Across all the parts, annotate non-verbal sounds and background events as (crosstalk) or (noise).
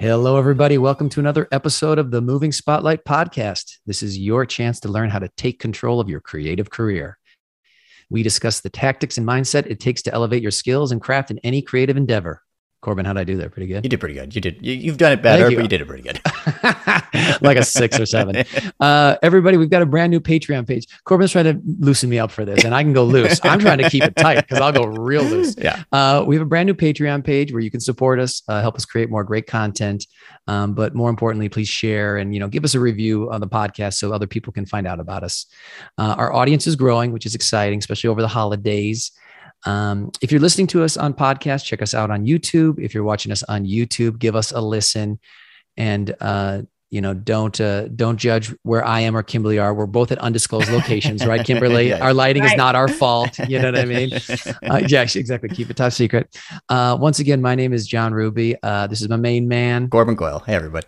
Hello, everybody. Welcome to another episode of the Moving Spotlight Podcast. This is your chance to learn how to take control of your creative career. We discuss the tactics and mindset it takes to elevate your skills and craft in any creative endeavor. Corbin, how'd I do there? Pretty good. You did pretty good. You did. You, have done it better, you. but you did it pretty good. (laughs) (laughs) like a six or seven. Uh, everybody, we've got a brand new Patreon page. Corbin's trying to loosen me up for this, and I can go loose. I'm trying to keep it tight because I'll go real loose. Yeah. Uh, we have a brand new Patreon page where you can support us, uh, help us create more great content. Um, but more importantly, please share and you know give us a review on the podcast so other people can find out about us. Uh, our audience is growing, which is exciting, especially over the holidays. Um, if you're listening to us on podcast, check us out on YouTube. If you're watching us on YouTube, give us a listen. And uh, you know, don't uh, don't judge where I am or Kymberly are. We're both at undisclosed locations, right, Kymberly? (laughs) Our lighting right. is not our fault. You know what I mean? (laughs) Uh, yeah, exactly. Keep it top secret. Uh, once again, my name is John Ruby. Uh, this is my main man, Corbin Coyle. Hey, everybody.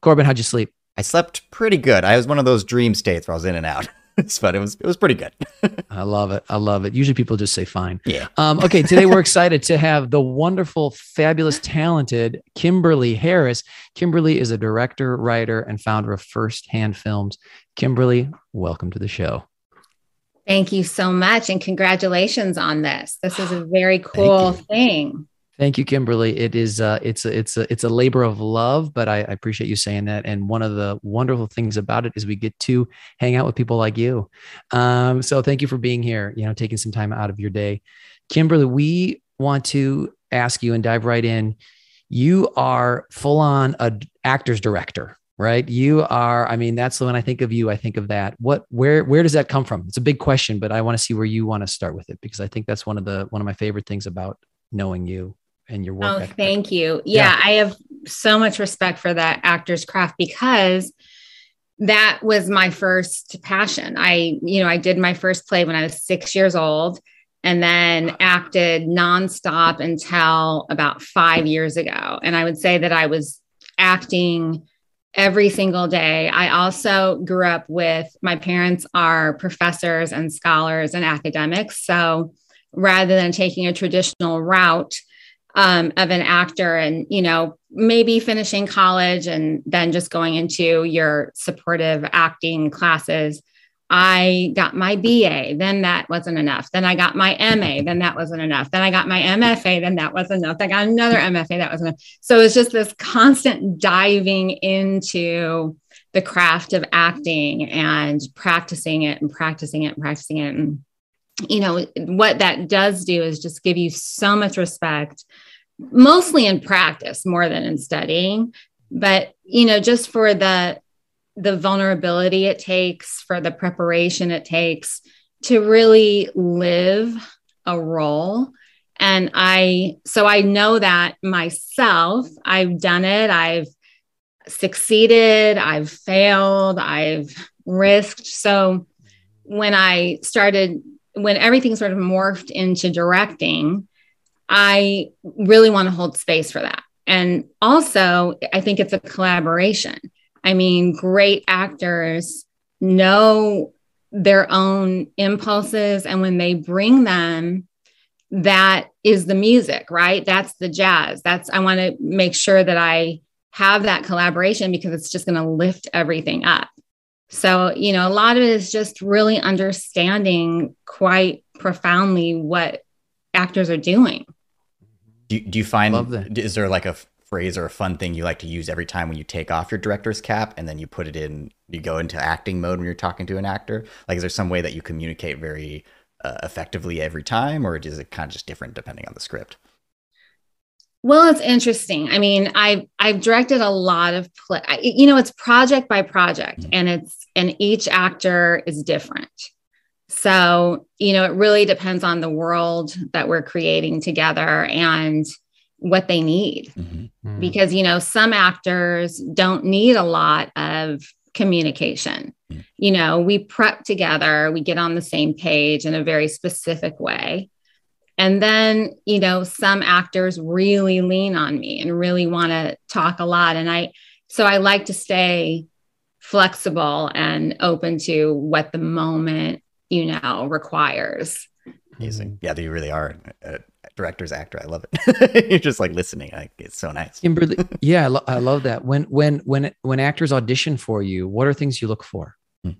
Corbin, how'd you sleep? I slept pretty good. I was one of those dream states where I was in and out. (laughs) (laughs) but it was it was pretty good. (laughs) I love it. I love it. Usually people just say fine. Yeah. Um, okay. Today we're excited to have the wonderful, fabulous, talented Kymberly Harris. Kymberly is a director, writer, and founder of Firsthand Films. Kymberly, welcome to the show. Thank you so much, and congratulations on this. This is a very cool thing. Thank you, Kymberly. It is uh, it's a it's a it's a labor of love, but I, I, appreciate you saying that. And one of the wonderful things about it is we get to hang out with people like you. Um, so thank you for being here. You know, taking some time out of your day, Kymberly. We want to ask you and dive right in. You are full on a actor's director, right? You are. I mean, that's when I think of you. I think of that. What where where does that come from? It's a big question, but I want to see where you want to start with it because I think that's one of the one of my favorite things about knowing you and your work. Oh, ethic. thank you. Yeah, yeah, I have so much respect for that actor's craft because that was my first passion. I, you know, I did my first play when I was six years old and then acted nonstop until about five years ago. And I would say that I was acting every single day. I also grew up with my parents are professors and scholars and academics. So rather than taking a traditional route, um, of an actor and you know maybe finishing college and then just going into your supportive acting classes. I got my ba then that wasn't enough. Then i got my ma then that wasn't enough. Then i got my mfa then that wasn't enough. I got another mfa that wasn't enough. So it's just this constant diving into the craft of acting and practicing it and practicing it and practicing it. And you know what that does do is just give you so much respect mostly in practice more than in studying. But you know just for the the vulnerability it takes for the preparation it takes to really live a role. And i so i know that myself. I've done it. I've succeeded. I've failed. I've risked. So when i started when everything sort of morphed into directing, I really want to hold space for that. And also, I think it's a collaboration. I mean, great actors know their own impulses, and when they bring them, that is the music, right? That's the jazz. That's, I want to make sure that I have that collaboration because it's just going to lift everything up. So, you know, a lot of it is just really understanding quite profoundly what actors are doing. Do, do you find, is there like a phrase or a fun thing you like to use every time when you take off your director's cap and then you put it in, you go into acting mode when you're talking to an actor? Like, is there some way that you communicate very uh, effectively every time, or is it kind of just different depending on the script? Well, it's interesting. I mean, I've I've directed a lot of play. You know, it's project by project, and it's and each actor is different. So, you know, it really depends on the world that we're creating together and what they need. Mm-hmm. Mm-hmm. Because, you know, some actors don't need a lot of communication. Mm-hmm. You know, we prep together, we get on the same page in a very specific way. And then, you know, some actors really lean on me and really want to talk a lot. And I, so I like to stay flexible and open to what the moment, you know, requires. Amazing. Yeah, you really are. Uh, director's actor. I love it. (laughs) You're just like listening. Like it's so nice. Kymberly, (laughs) yeah, I, lo- I, love that. When when when when actors audition for you, what are things you look for? Hmm.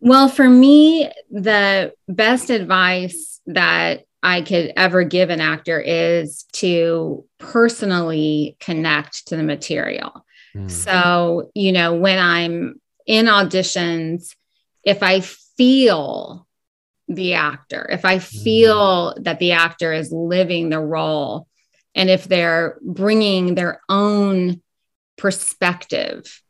Well, for me, the best advice that I could ever give an actor is to personally connect to the material. Mm. So, you know, when I'm in auditions, if I feel the actor, if I feel mm. that the actor is living the role, and if they're bringing their own perspective,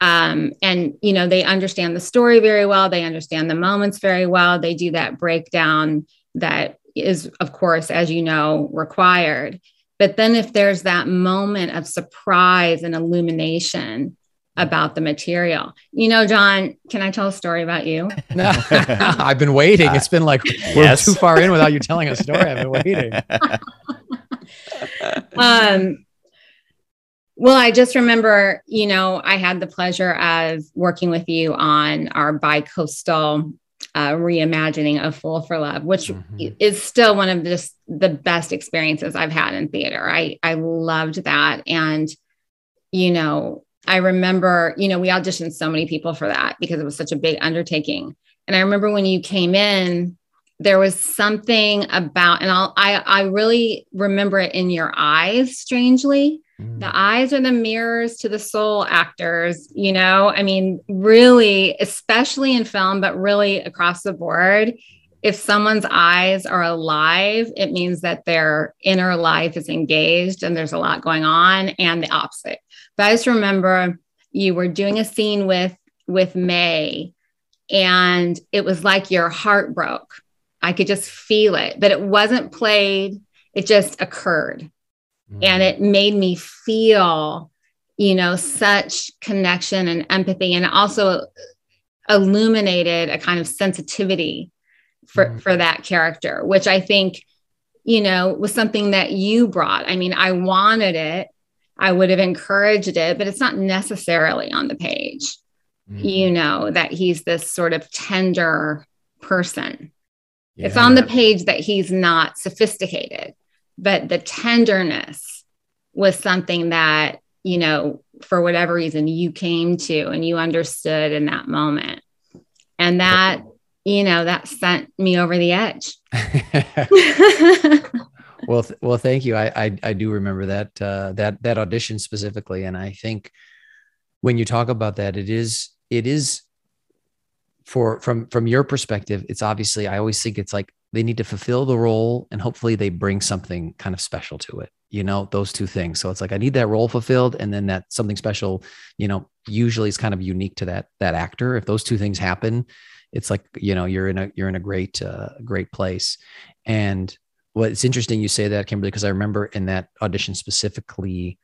um, and you know they understand the story very well, they understand the moments very well, they do that breakdown that is, of course, as you know, required. But then if there's that moment of surprise and illumination about the material, you know, John, can I tell a story about you? no, (laughs) (laughs) I've been waiting. It's been like we're yes. too far in without you telling a story. I've been waiting. (laughs) um, well, I just remember, you know, I had the pleasure of working with you on our bi-coastal uh, reimagining of Fool for Love, which mm-hmm. is still one of just the best experiences I've had in theater. I I loved that, and you know, I remember, you know, we auditioned so many people for that because it was such a big undertaking. And I remember when you came in, there was something about, and I'll, I I really remember it in your eyes, strangely Mm. The eyes are the mirrors to the soul actors, you know? I mean, really, especially in film, but really across the board. If someone's eyes are alive, it means that their inner life is engaged and there's a lot going on, and the opposite. But I just remember you were doing a scene with with May, and it was like your heart broke. I could just feel it, but it wasn't played, it just occurred Mm-hmm. And it made me feel, you know, such connection and empathy, and also illuminated a kind of sensitivity for, mm-hmm. for that character, which I think, you know, was something that you brought. I mean, I wanted it, I would have encouraged it, but it's not necessarily on the page. Mm-hmm. You know, that he's this sort of tender person. Yeah. It's on the page that he's not sophisticated but the tenderness was something that you know for whatever reason you came to and you understood in that moment. And that you know that sent me over the edge. (laughs) Well th- well thank you. I, I, I do remember that uh that that audition specifically. And i think when you talk about that it is it is for from from your perspective it's obviously i always think it's like they need to fulfill the role and hopefully they bring something kind of special to it you know those two things. So it's like i need that role fulfilled and then that something special you know usually is kind of unique to that that actor. If those two things happen it's like you know you're in a you're in a great uh, great place. And it's interesting you say that kymberly because i remember in that audition specifically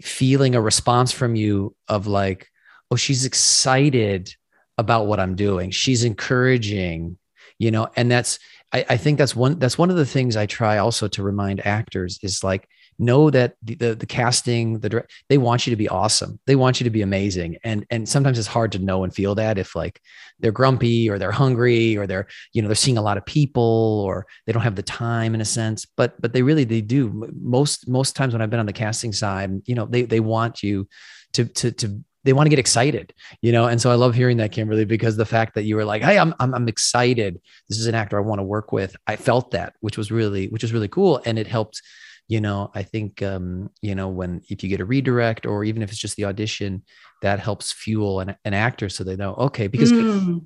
feeling a response from you of like oh she's excited about what i'm doing. She's encouraging you know and that's I, I, think that's one that's one of the things i try also to remind actors is like know that the, the, the casting the direct they want you to be awesome. They want you to be amazing. And and sometimes it's hard to know and feel that if like they're grumpy or they're hungry or they're you know they're seeing a lot of people or they don't have the time in a sense. But but they really they do. Most most times when i've been on the casting side you know they they want you to to to they want to get excited, you know? And so I love hearing that, Kymberly, because the fact that you were like, Hey, I'm, I'm, I'm excited. This is an actor I want to work with. I felt that, which was really, which was really cool. And it helped, you know, I think, um, you know, when, if you get a redirect or even if it's just the audition, that helps fuel an, an actor. So they know, okay, because, mm.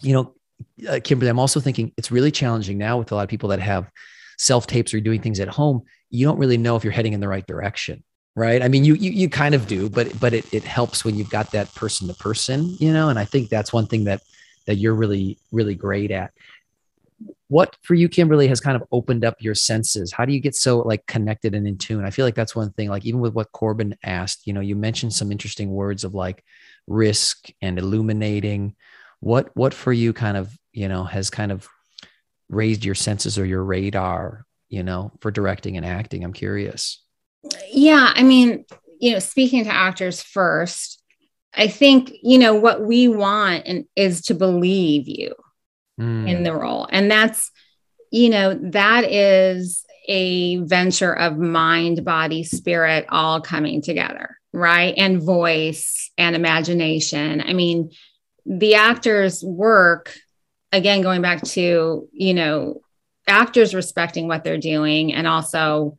you know, uh, Kymberly, I'm also thinking it's really challenging now with a lot of people that have self tapes or doing things at home. You don't really know if you're heading in the right direction right? I mean you, you you kind of do but but it, it helps when you've got that person to person you know and i think that's one thing that that you're really really great at. What for you kymberly has kind of opened up your senses? How do you get so like connected and in tune? I feel like that's one thing like even with what corbin asked you know you mentioned some interesting words of like risk and illuminating. What what for you kind of you know has kind of raised your senses or your radar you know for directing and acting? I'm curious yeah, I mean, you know, speaking to actors first, I think, you know, what we want and is to believe you mm. in the role. And that's you know, that is a venture of mind, body, spirit all coming together, right? And voice and imagination. I mean, the actors' work, again, going back to, you know, actors respecting what they're doing and also,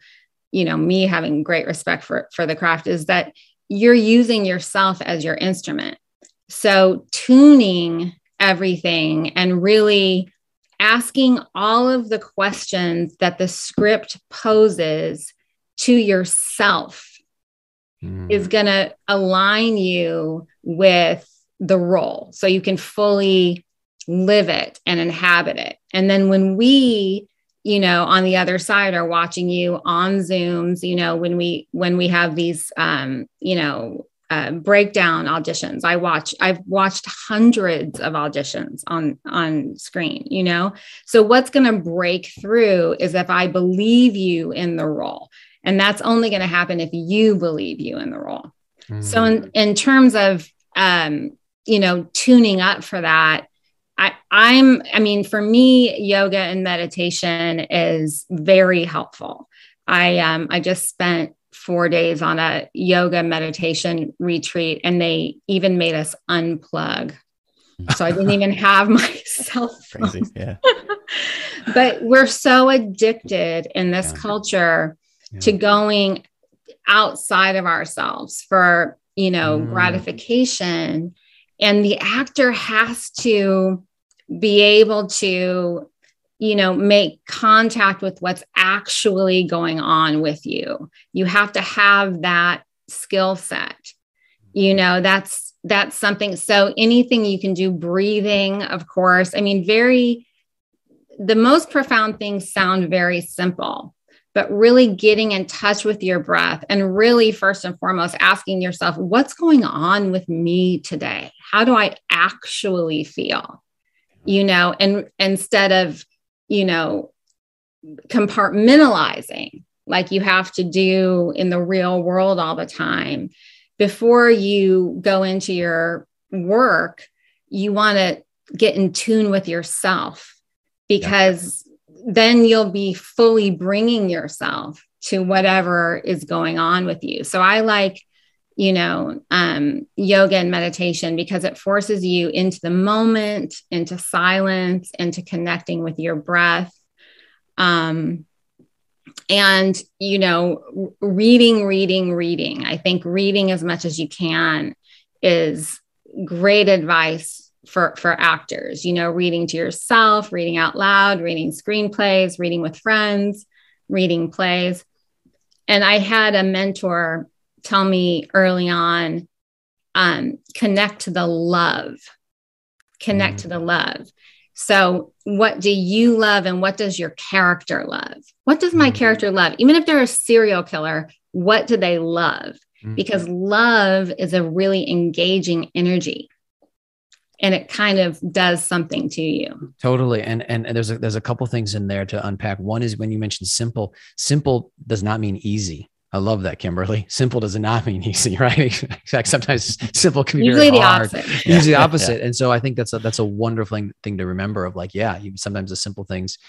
you know, me having great respect for, for the craft is that you're using yourself as your instrument. So tuning everything and really asking all of the questions that the script poses to yourself mm. is going to align you with the role so you can fully live it and inhabit it. And then when we you know on the other side are watching you on zooms you know when we when we have these um you know uh, breakdown auditions. I watch, I've watched hundreds of auditions on on screen, you know. So what's going to break through is if I believe you in the role. And that's only going to happen if you believe you in the role. Mm-hmm. So in, in terms of um, you know, tuning up for that, I, I'm, I mean, for me, yoga and meditation is very helpful. I um, I just spent four days on a yoga meditation retreat and they even made us unplug. So I didn't even (laughs) have my cell phone. Crazy, yeah. (laughs) but we're so addicted in this yeah. culture yeah. to going outside of ourselves for, you know, mm. gratification. And the actor has to be able to you know make contact with what's actually going on with you. You have to have that skill set. You know that's that's something. So anything you can do breathing of course. I mean very the most profound things sound very simple but really getting in touch with your breath and really first and foremost asking yourself what's going on with me today? How do i actually feel you know and instead of you know, compartmentalizing like you have to do in the real world all the time. Before you go into your work, you want to get in tune with yourself because yeah. then you'll be fully bringing yourself to whatever is going on with you. So I like, you know, um, yoga and meditation because it forces you into the moment, into silence, into connecting with your breath. Um, and, you know, reading, reading, reading. I think reading as much as you can is great advice for for actors you know reading to yourself reading out loud reading screenplays reading with friends reading plays and i had a mentor tell me early on um, connect to the love connect mm. to the love. So what do you love and what does your character love? What does my mm. character love? Even if they're a serial killer what do they love? Mm. because love is a really engaging energy and it kind of does something to you. Totally. And and, and there's a there's a couple things in there to unpack. One is when you mentioned simple simple does not mean easy I love that, Kymberly. Simple does not mean easy, (laughs) right? In fact, sometimes simple can be usually the hard. opposite. Usually the opposite. Yeah. And so I think that's a, that's a wonderful thing to remember. Of like, yeah, sometimes the simple things,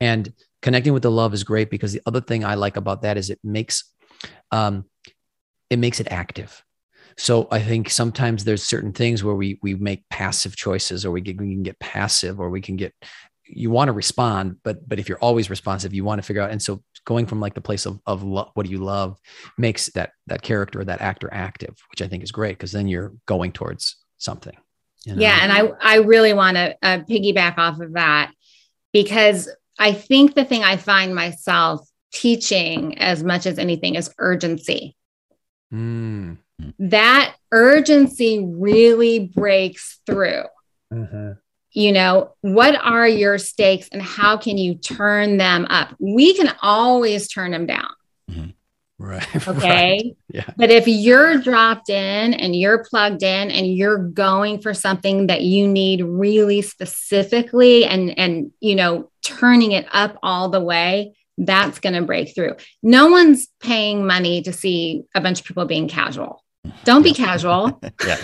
and connecting with the love is great because the other thing I like about that is it makes, um, it makes it active. So I think sometimes there's certain things where we we make passive choices, or we, get, we can get passive, or we can get you want to respond, but but if you're always responsive, you want to figure out. And so going from like the place of of lo- what do you love makes that that character that actor active, which I think is great because then you're going towards something. You know? Yeah, and I I really want to uh, piggyback off of that because I think the thing I find myself teaching as much as anything is urgency. Mm. That urgency really breaks through. Mm-hmm you know what are your stakes and how can you turn them up? We can always turn them down. Mm-hmm. right (laughs) okay? Right. yeah. But if you're dropped in and you're plugged in and you're going for something that you need really specifically and and you know turning it up all the way that's going to break through. No one's paying money to see a bunch of people being casual Don't be casual. (laughs) yeah.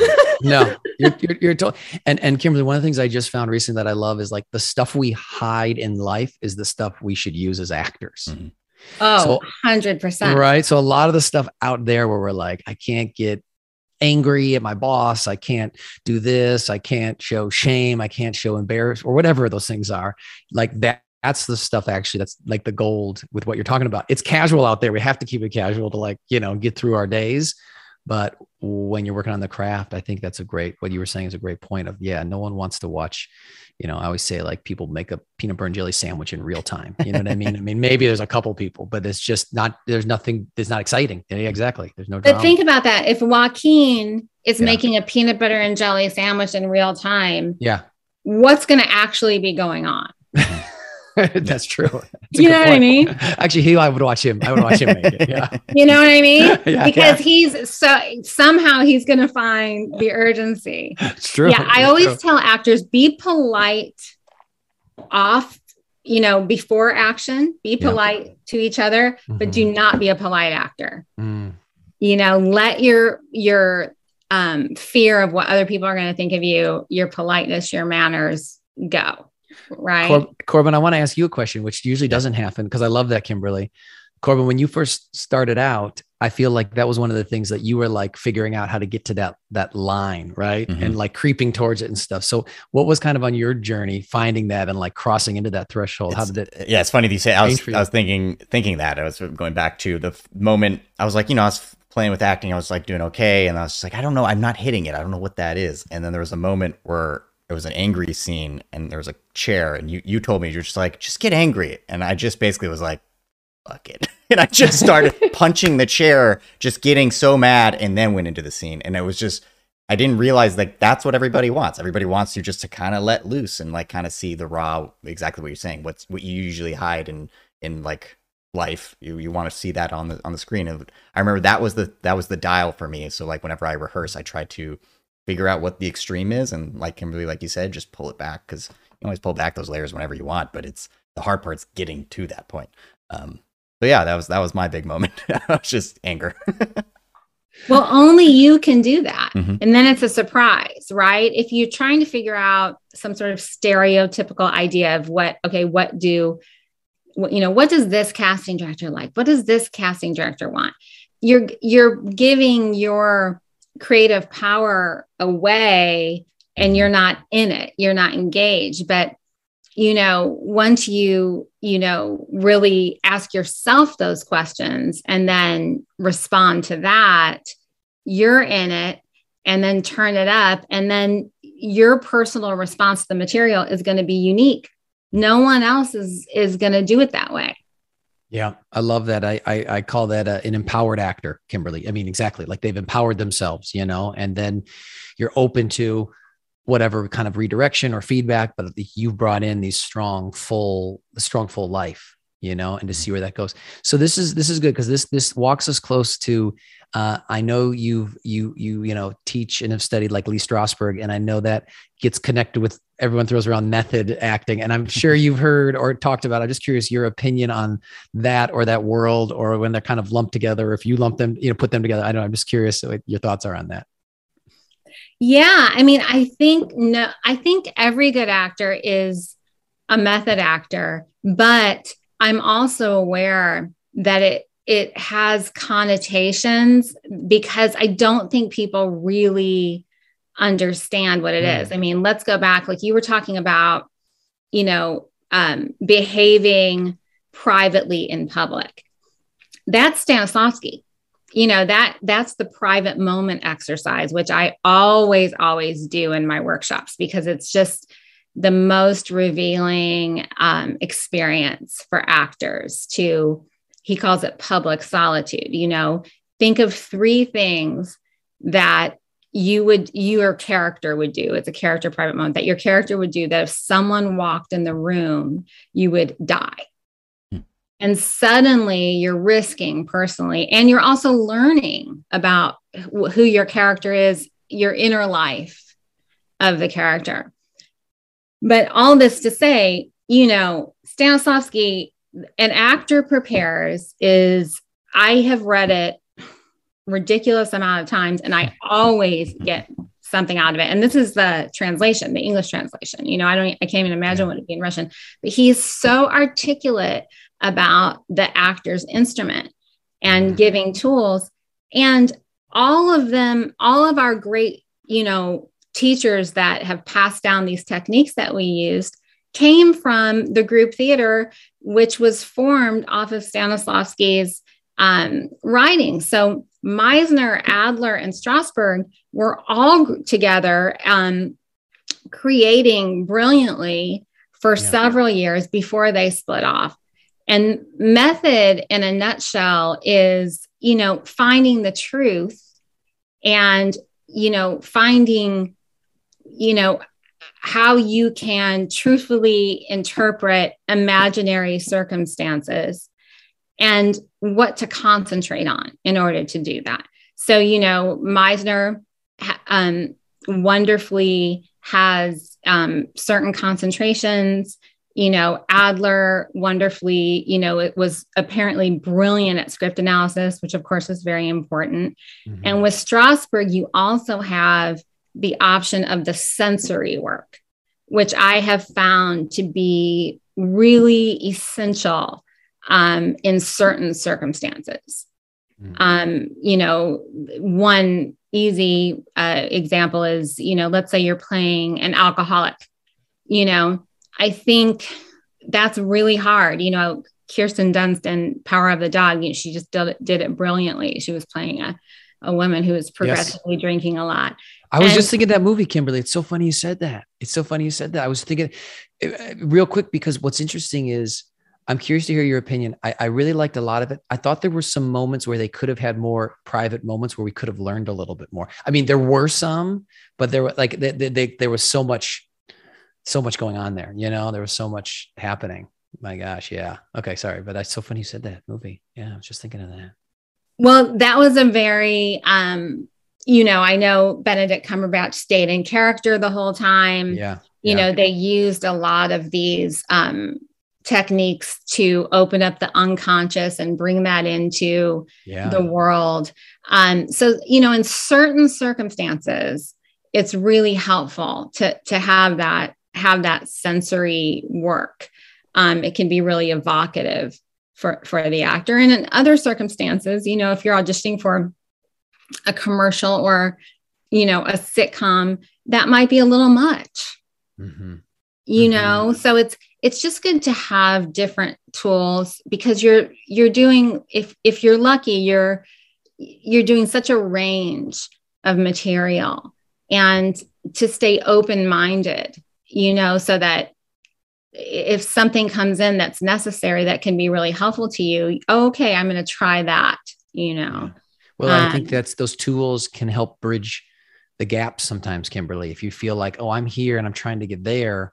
no, you're, you're, you're to- and, and Kymberly, one of the things I just found recently that I love is like the stuff we hide in life is the stuff we should use as actors. Mm-hmm. Oh, so, 100%. Right. So a lot of the stuff out there where we're like, I can't get angry at my boss. I can't do this. I can't show shame. I can't show embarrassed or whatever those things are. Like that. That's the stuff actually that's like the gold with what you're talking about. It's casual out there. We have to keep it casual to like, you know, get through our days. But when you're working on the craft, I think that's a great, what you were saying is a great point of, yeah, no one wants to watch, you know, I always say like people make a peanut butter and jelly sandwich in real time. You know what I mean? I mean, maybe there's a couple people, but it's just not, there's nothing, it's not exciting. Yeah, exactly. There's no, drama. but think about that. If Joaquin is yeah. making a peanut butter and jelly sandwich in real time, yeah, what's going to actually be going on? (laughs) (laughs) That's true. (laughs) That's you know what point. I mean? (laughs) Actually, he, I would watch him. I would watch him make it. Yeah. You know what I mean? yeah, because yeah. he's so somehow he's going to find the urgency. It's true. Yeah. I always true. tell actors be polite off, you know, before action, be polite yeah. to each other, mm-hmm. but do not be a polite actor. Mm. You know, let your, your, um, fear of what other people are going to think of you, your politeness, your manners go Right. Cor- Corbin, I want to ask you a question, which usually doesn't happen because I love that, Kimberly. Corbin, when you first started out, I feel like that was one of the things that you were like figuring out how to get to that that line, right? Mm-hmm. And like creeping towards it and stuff. So, what was kind of on your journey finding that and like crossing into that threshold? It's, how did it? Yeah, it's funny that you say. I was I was thinking thinking that I was going back to the moment I was like, you know, I was playing with acting. I was like doing okay, and I was just like, I don't know, I'm not hitting it. I don't know what that is. And then there was a moment where it was an angry scene and there was a chair and you you told me you're just like just get angry. And I just basically was like fuck it. (laughs) And I just started (laughs) punching the chair just getting so mad and then went into the scene. And it was just I didn't realize like that's what everybody wants. Everybody wants you just to kind of let loose and like kind of see the raw exactly what you're saying what's what you usually hide in in like life. You you want to see that on the on the screen. And I remember that was the that was the dial for me. So like whenever I rehearse I try to figure out what the extreme is and like Kymberly like you said just pull it back because you always pull back those layers whenever you want but it's the hard part's getting to that point. Um so yeah that was that was my big moment. (laughs) It was just anger. (laughs) Well only you can do that. Mm-hmm. and then it's a surprise right? If you're trying to figure out some sort of stereotypical idea of what okay what do what, you know what does this casting director like? What does this casting director want? You're you're giving your creative power away and you're mm-hmm. not in it you're not engaged. But you know once you you know really ask yourself those questions and then respond to that you're in it and then turn it up. And then your personal response to the material is going to be unique. No one else is is going to do it that way yeah, I love that. I I, I call that a, an empowered actor, Kymberly. I mean, exactly like they've empowered themselves, you know, and then you're open to whatever kind of redirection or feedback, but you've brought in these strong, full, strong, full life, you know, and to see where that goes. So this is this is good because this this walks us close to. Uh, I know you you you you know teach and have studied like Lee Strasberg, and I know that gets connected with everyone throws around method acting, and I'm sure (laughs) you've heard or talked about. I'm just curious your opinion on that or that world, or when they're kind of lumped together. Or if you lump them, you know, put them together. I don't. know. I'm just curious what your thoughts are on that. Yeah, I mean, I think no, I think every good actor is a method actor, but I'm also aware that it it has connotations because I don't think people really understand what it mm. is. I mean, let's go back like you were talking about, you know, um, behaving privately in public. That's Stanislavski. You know, that that's the private moment exercise, which I always, always do in my workshops because it's just the most revealing um, experience for actors to, he calls it public solitude. You know, think of three things that you would your character would do it's a character private moment that your character would do that if someone walked in the room you would die hmm. and suddenly you're risking personally and you're also learning about who your character is your inner life of the character but all this to say, you know, Stanislavski, an actor prepares is I have read it ridiculous amount of times and I always get something out of it. And this is the translation, the English translation. You know, I don't, I can't even imagine what it'd be in Russian, but he's so articulate about the actor's instrument and mm-hmm. giving tools. And all of them, all of our great, you know, teachers that have passed down these techniques that we used came from the group theater, which was formed off of Stanislavski's um, writing. So Meisner, Adler, and Strasberg were all together um, creating brilliantly for yeah. several years before they split off. And method in a nutshell is, you know, finding the truth and, you know, finding, you know, how you can truthfully interpret imaginary circumstances and what to concentrate on in order to do that. So, you know, Meisner um, wonderfully has um, certain concentrations. You know, Adler wonderfully, you know, it was apparently brilliant at script analysis, which of course is very important. Mm-hmm. And with Strasberg, you also have the option of the sensory work, which I have found to be really essential um, in certain circumstances. Mm. Um, you know, one easy uh, example is, you know, let's say you're playing an alcoholic. You know, I think that's really hard. You know, Kirsten Dunst in Power of the Dog, you know, she just did it, did it brilliantly. She was playing a, a woman who was progressively yes. drinking a lot. I was and, just thinking that movie, Kymberly. It's so funny you said that. It's so funny you said that. I was thinking uh, real quick because what's interesting is I'm curious to hear your opinion. I, I, really liked a lot of it. I thought there were some moments where they could have had more private moments where we could have learned a little bit more. I mean, there were some, but there were like they, they, they, there was so much, so much going on there. You know, there was so much happening. My gosh, yeah. Okay, sorry, but that's so funny you said that movie. Yeah, I was just thinking of that. Well, that was a very, um, you know, I know Benedict Cumberbatch stayed in character the whole time. Yeah. You yeah. know, they used a lot of these um, techniques to open up the unconscious and bring that into yeah. the world. Um, so, you know, in certain circumstances, it's really helpful to to have that have that sensory work. Um, it can be really evocative for for the actor, and in other circumstances, you know, if you're auditioning for a commercial or you know a sitcom, that might be a little much. Mm-hmm. You mm-hmm. know, so it's it's just good to have different tools because you're you're doing if if you're lucky you're you're doing such a range of material and to stay open minded you know so that if something comes in that's necessary that can be really helpful to you okay i'm going to try that you know? Well um, i think um, that's those tools can help bridge the gaps sometimes kymberly. If you feel like oh i'm here and i'm trying to get there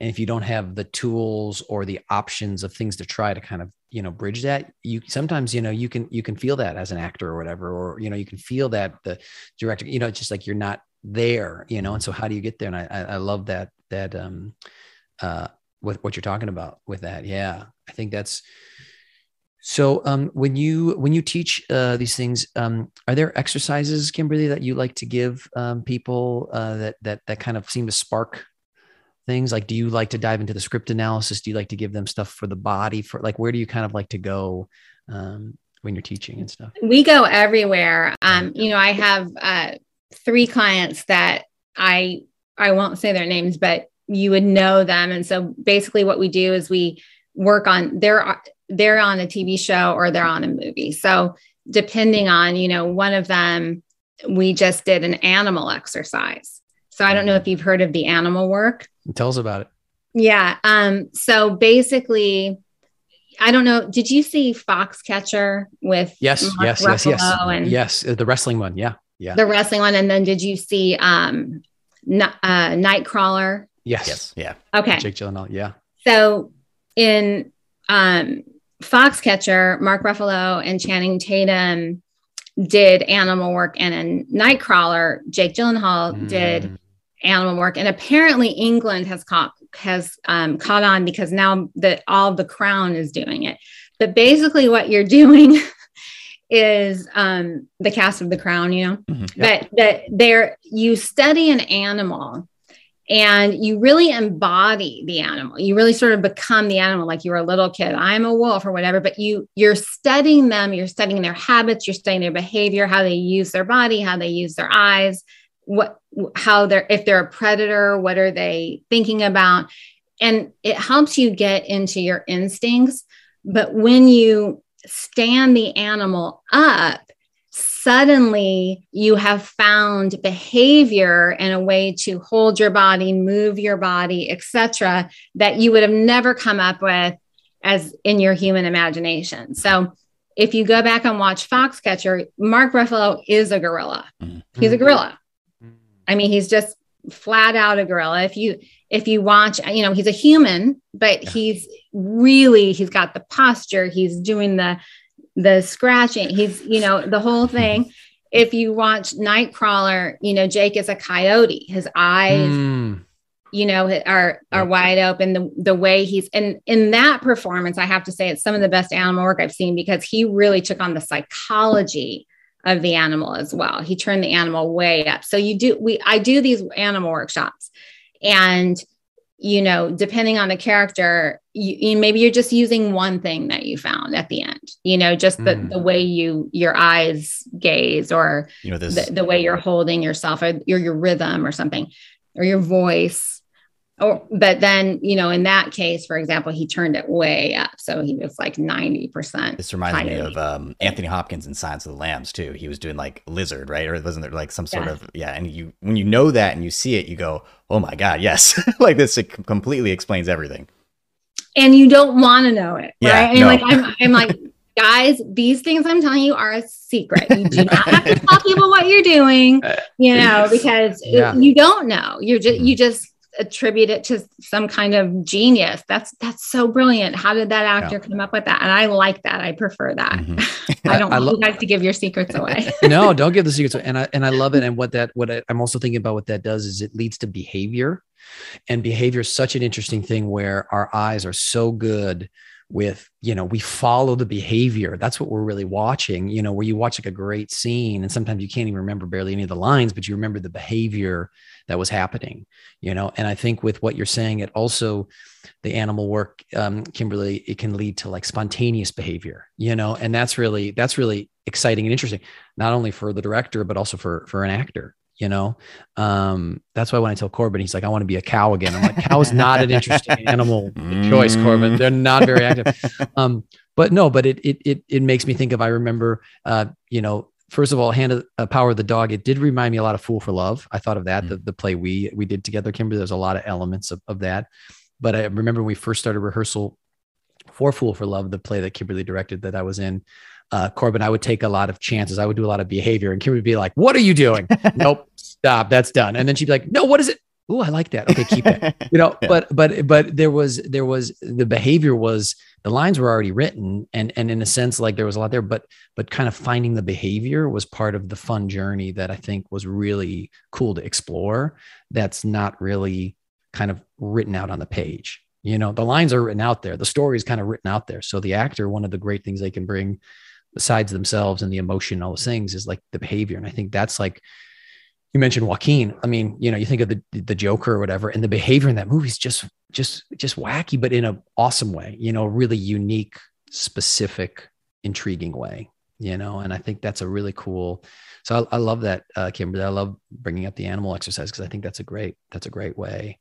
and if you don't have the tools or the options of things to try to kind of you know bridge that you sometimes you know you can you can feel that as an actor or whatever or you know you can feel that the director you know it's just like you're not there you know? And so how do you get there? And i i love that that um uh with what you're talking about with that. Yeah i think that's so um, when you when you teach uh, these things, um, are there exercises, Kymberly, that you like to give um, people uh, that that that kind of seem to spark things? Like do you like to dive into the script analysis? Do you like to give them stuff for the body? For like where do you kind of like to go um, when you're teaching and stuff? We go everywhere. Um, you know i have uh, three clients that i i won't say their names but you would know them and so basically what we do is we work on they're they're on a tv show or they're on a movie so depending on you know one of them we just did an animal exercise so I don't know if you've heard of the animal work. Tell us about it. Yeah. Um, so basically, I don't know. Did you see Foxcatcher with yes, Mark yes, Ruffalo yes, yes, and yes, uh, the wrestling one. Yeah, yeah, the wrestling one. And then did you see um, n- uh, Nightcrawler? Yes, yes, yeah. Okay, Jake Gyllenhaal. Yeah. So in um, Foxcatcher, Mark Ruffalo and Channing Tatum did animal work, and in Nightcrawler, Jake Gyllenhaal mm. did animal work. And apparently England has caught has um, caught on because now that all the crown is doing it. But basically what you're (laughs) doing is um, the cast of the crown, you know, mm-hmm. yep. that that there you study an animal and you really embody the animal. You really sort of become the animal like you were a little kid. I'm a wolf or whatever but you you're studying them you're studying their habits you're studying their behavior how they use their body how they use their eyes what how they're if they're a predator what are they thinking about? And it helps you get into your instincts but when you stand the animal up suddenly you have found behavior and a way to hold your body move your body etc that you would have never come up with as in your human imagination. So if you go back and watch foxcatcher mark ruffalo is a gorilla. Mm-hmm. he's a gorilla. I mean he's just flat out a gorilla. If you if you watch you know he's a human but yeah. he's really he's got the posture. He's doing the the scratching. He's, you know, the whole thing. If you watch Nightcrawler, you know, Jake is a coyote. His eyes, mm. you know, are are wide open. The the way he's and in that performance, I have to say it's some of the best animal work I've seen because he really took on the psychology of the animal as well. He turned the animal way up. So you do we I do these animal workshops and you know, depending on the character, you, you, maybe you're just using one thing that you found at the end, you know, just the, mm. the way you, your eyes gaze or, you know, this... the, the way you're holding yourself or your, your rhythm or something or your voice Oh, but then, you know, in that case, for example, he turned it way up. So he was like 90%. This reminds me of um, Anthony Hopkins in Silence of the Lambs, too. He was doing like Lizard, right? Or wasn't there like some sort yeah. of, yeah. And you, when you know that and you see it, you go, oh my God, yes. (laughs) like this it completely explains everything. And you don't want to know it. Yeah, right. And no. like, I'm, I'm like, guys, these things I'm telling you are a secret. You do not have to tell people what you're doing, (laughs) you know, because yeah. you don't know. You're just, you just, attribute it to some kind of genius. That's that's so brilliant. How did that actor yeah. come up with that? And I like that. I prefer that. Mm-hmm. (laughs) I don't (laughs) I, want lo- you guys to give your secrets away. (laughs) no, don't give the secrets away. And I and I love it. And what that what I, I'm also thinking about what that does is it leads to behavior. And behavior is such an interesting thing where our eyes are so good with you know we follow the behavior. That's what we're really watching you know where you watch like a great scene and sometimes you can't even remember barely any of the lines but you remember the behavior that was happening you know? And i think with what you're saying it also the animal work um, kymberly it can lead to like spontaneous behavior you know? And that's really that's really exciting and interesting not only for the director but also for for an actor you know? Um, that's why when i tell corbin he's like i want to be a cow again. I'm like cow is not an interesting (laughs) animal choice corbin. They're not very active. Um, but no but it, it it it makes me think of i remember uh, you know first of all hand of uh, power of the dog it did remind me a lot of fool for love. I thought of that mm. the, the play we we did together kymberly. There's a lot of elements of, of that. But i remember when we first started rehearsal for fool for love the play that kymberly directed that i was in uh, Corbin, I would take a lot of chances. I would do a lot of behavior, and Kim would be like, "What are you doing?" (laughs) nope, stop. That's done. And then she'd be like, "No, what is it?" Oh, I like that. Okay, keep it. (laughs) You know, yeah. but but but there was there was the behavior was the lines were already written, and and in a sense, like there was a lot there, but but kind of finding the behavior was part of the fun journey that I think was really cool to explore. That's not really kind of written out on the page. You know, the lines are written out there. The story is kind of written out there. So the actor, one of the great things they can bring besides themselves and the emotion, all those things is like the behavior. And I think that's like you mentioned Joaquin. I mean, you know, you think of the the Joker or whatever, and the behavior in that movie is just just just wacky, but in an awesome way. You know, really unique, specific, intriguing way. You know, and I think that's a really cool. So I, I love that, uh, Kymberly. I love bringing up the animal exercise because I think that's a great that's a great way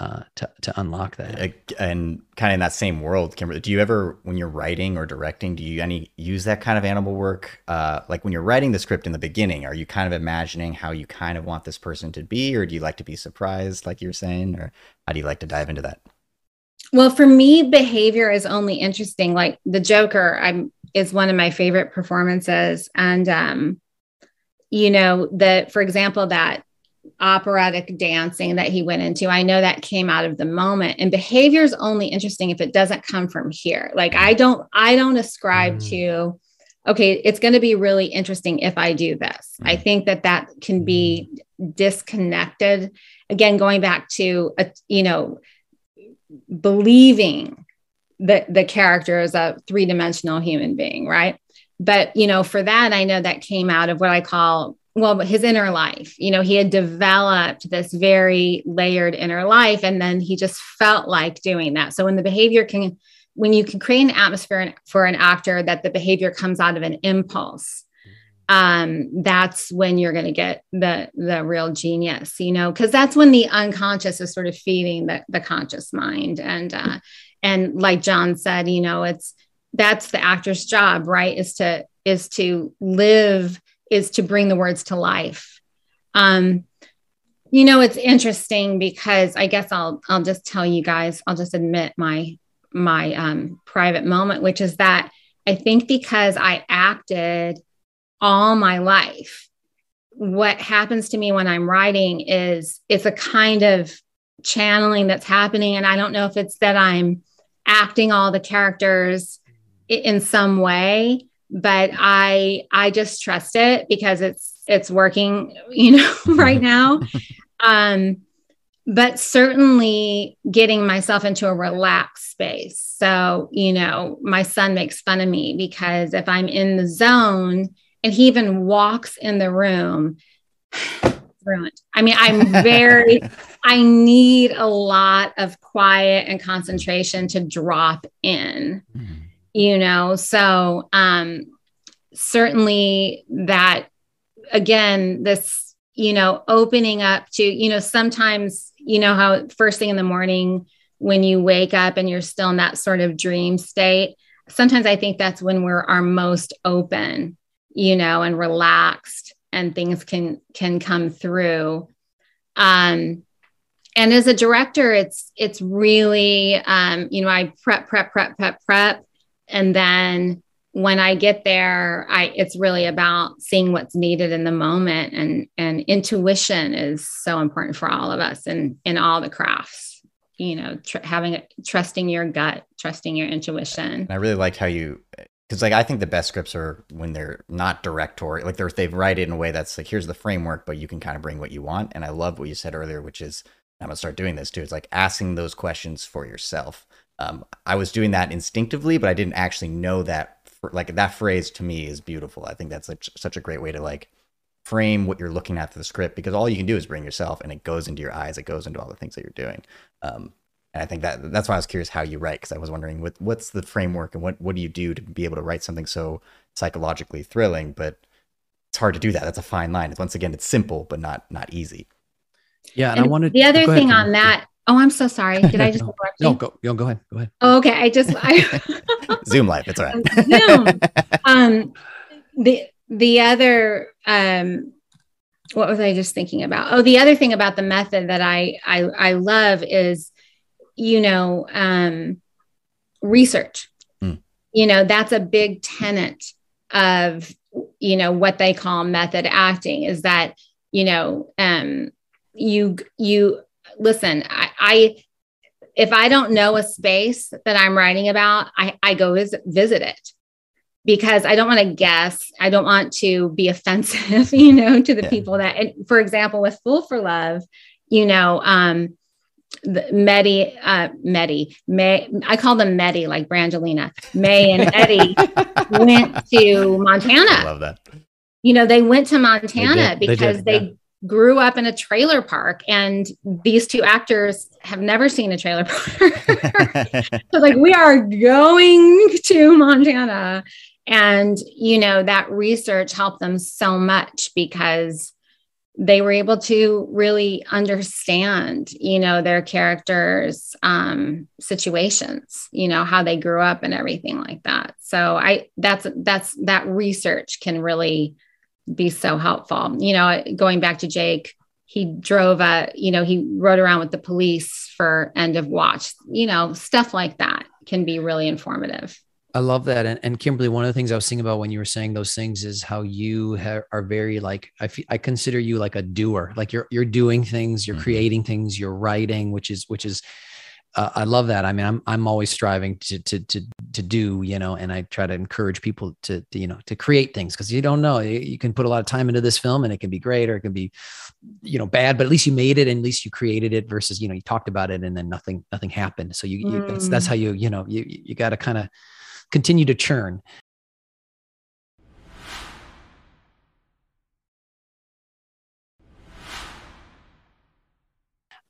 uh, to to unlock that. And kind of in that same world, Kymberly, do you ever, when you're writing or directing, do you any use that kind of animal work? Uh, like when you're writing the script in the beginning, are you kind of imagining how you kind of want this person to be, or do you like to be surprised, like you're saying, or how do you like to dive into that? Well, for me, behavior is only interesting. Like the Joker, I'm is one of my favorite performances, and um, you know that, for example, that operatic dancing that he went into. I know that came out of the moment and behavior is only interesting if it doesn't come from here. Like I don't I don't ascribe mm. to okay, it's going to be really interesting if I do this. Mm. I think that that can be mm. disconnected. Again, going back to a, you know believing that the character is a three-dimensional human being, right? but you know, for that, I know that came out of what I call well, his inner life. You know, he had developed this very layered inner life, and then he just felt like doing that. So when the behavior can, when you can create an atmosphere for an actor that the behavior comes out of an impulse, um, that's when you're going to get the the real genius. You know, because that's when the unconscious is sort of feeding the the conscious mind, and uh, and like John said, you know, it's that's the actor's job, right? Is to is to live is to bring the words to life. Um, you know, it's interesting because I guess I'll I'll just tell you guys, I'll just admit my my um, private moment, which is that I think because I acted all my life, what happens to me when I'm writing is it's a kind of channeling that's happening, and I don't know if it's that I'm acting all the characters in some way but i i just trust it because it's it's working (laughs) you know (laughs) right (laughs) now. Um but certainly getting myself into a relaxed space. So you know my son makes fun of me because if i'm in the zone and he even walks in the room (sighs) ruined. I mean i'm very i need a lot of quiet and concentration to drop in. Mm-hmm you know? So um certainly that again this you know opening up to you know sometimes you know how first thing in the morning when you wake up and you're still in that sort of dream state sometimes i think that's when we're our most open you know and relaxed and things can can come through. Um and as a director it's it's really um you know i prep prep prep prep prep and then when i get there i it's really about seeing what's needed in the moment and and intuition is so important for all of us and in all the crafts you know tr- having trusting your gut trusting your intuition. I really liked how you because like i think the best scripts are when they're not directorial like they're they write it in a way that's like here's the framework but you can kind of bring what you want. And i love what you said earlier which is i'm gonna start doing this too it's like asking those questions for yourself um, I was doing that instinctively, but I didn't actually know that. For, like that phrase to me is beautiful. I think that's like such a great way to like frame what you're looking at for the script because all you can do is bring yourself, and it goes into your eyes. It goes into all the things that you're doing. Um, and I think that that's why I was curious how you write because I was wondering what what's the framework and what what do you do to be able to write something so psychologically thrilling, but it's hard to do that. That's a fine line. It's once again, it's simple but not not easy. Yeah, and, and I wanted the other thing on that Oh, I'm so sorry. Did I (laughs) just no, no, go, no, go ahead. Go ahead. Oh, okay. I just I (laughs) (laughs) Zoom life. It's all right. Zoom. Um, the the other um, what was I just thinking about? Oh, the other thing about the method that I I, I love is, you know, um, research. Mm. You know, that's a big tenet of you know what they call method acting is that you know um, you you listen, I, I if I don't know a space that I'm writing about, I, I go visit, visit it because I don't want to guess. I don't want to be (laughs) offensive, you know, to the yeah. people that, and for example, with Fool for Love, you know, um, the Medi, uh, Medi, May, I call them Medi, like Brangelina. May and Eddie (laughs) went to Montana. I love that. You know, they went to Montana they because they, they grew up in a trailer park and these two actors have never seen a trailer park. (laughs) So like we are going to montana. And you know that research helped them so much because they were able to really understand you know their characters um situations you know how they grew up and everything like that. So i that's that's that research can really be so helpful. You know, going back to Jake, he drove a, you know, he rode around with the police for end of watch, you know, stuff like that can be really informative. I love that. And, and Kymberly, one of the things I was thinking about when you were saying those things is how you ha- are very like, I, f- I consider you like a doer, like you're, you're doing things, you're mm-hmm. creating things, you're writing, which is, which is, uh, I love that. I mean, I'm I'm always striving to to to to do, you know, and I try to encourage people to, to you know to create things because you don't know you, you, can put a lot of time into this film and it can be great or it can be, you know, bad, but at least you made it and at least you created it versus you know you talked about it and then nothing nothing happened. So you, mm. that's, that's how you you know you you got to kind of continue to churn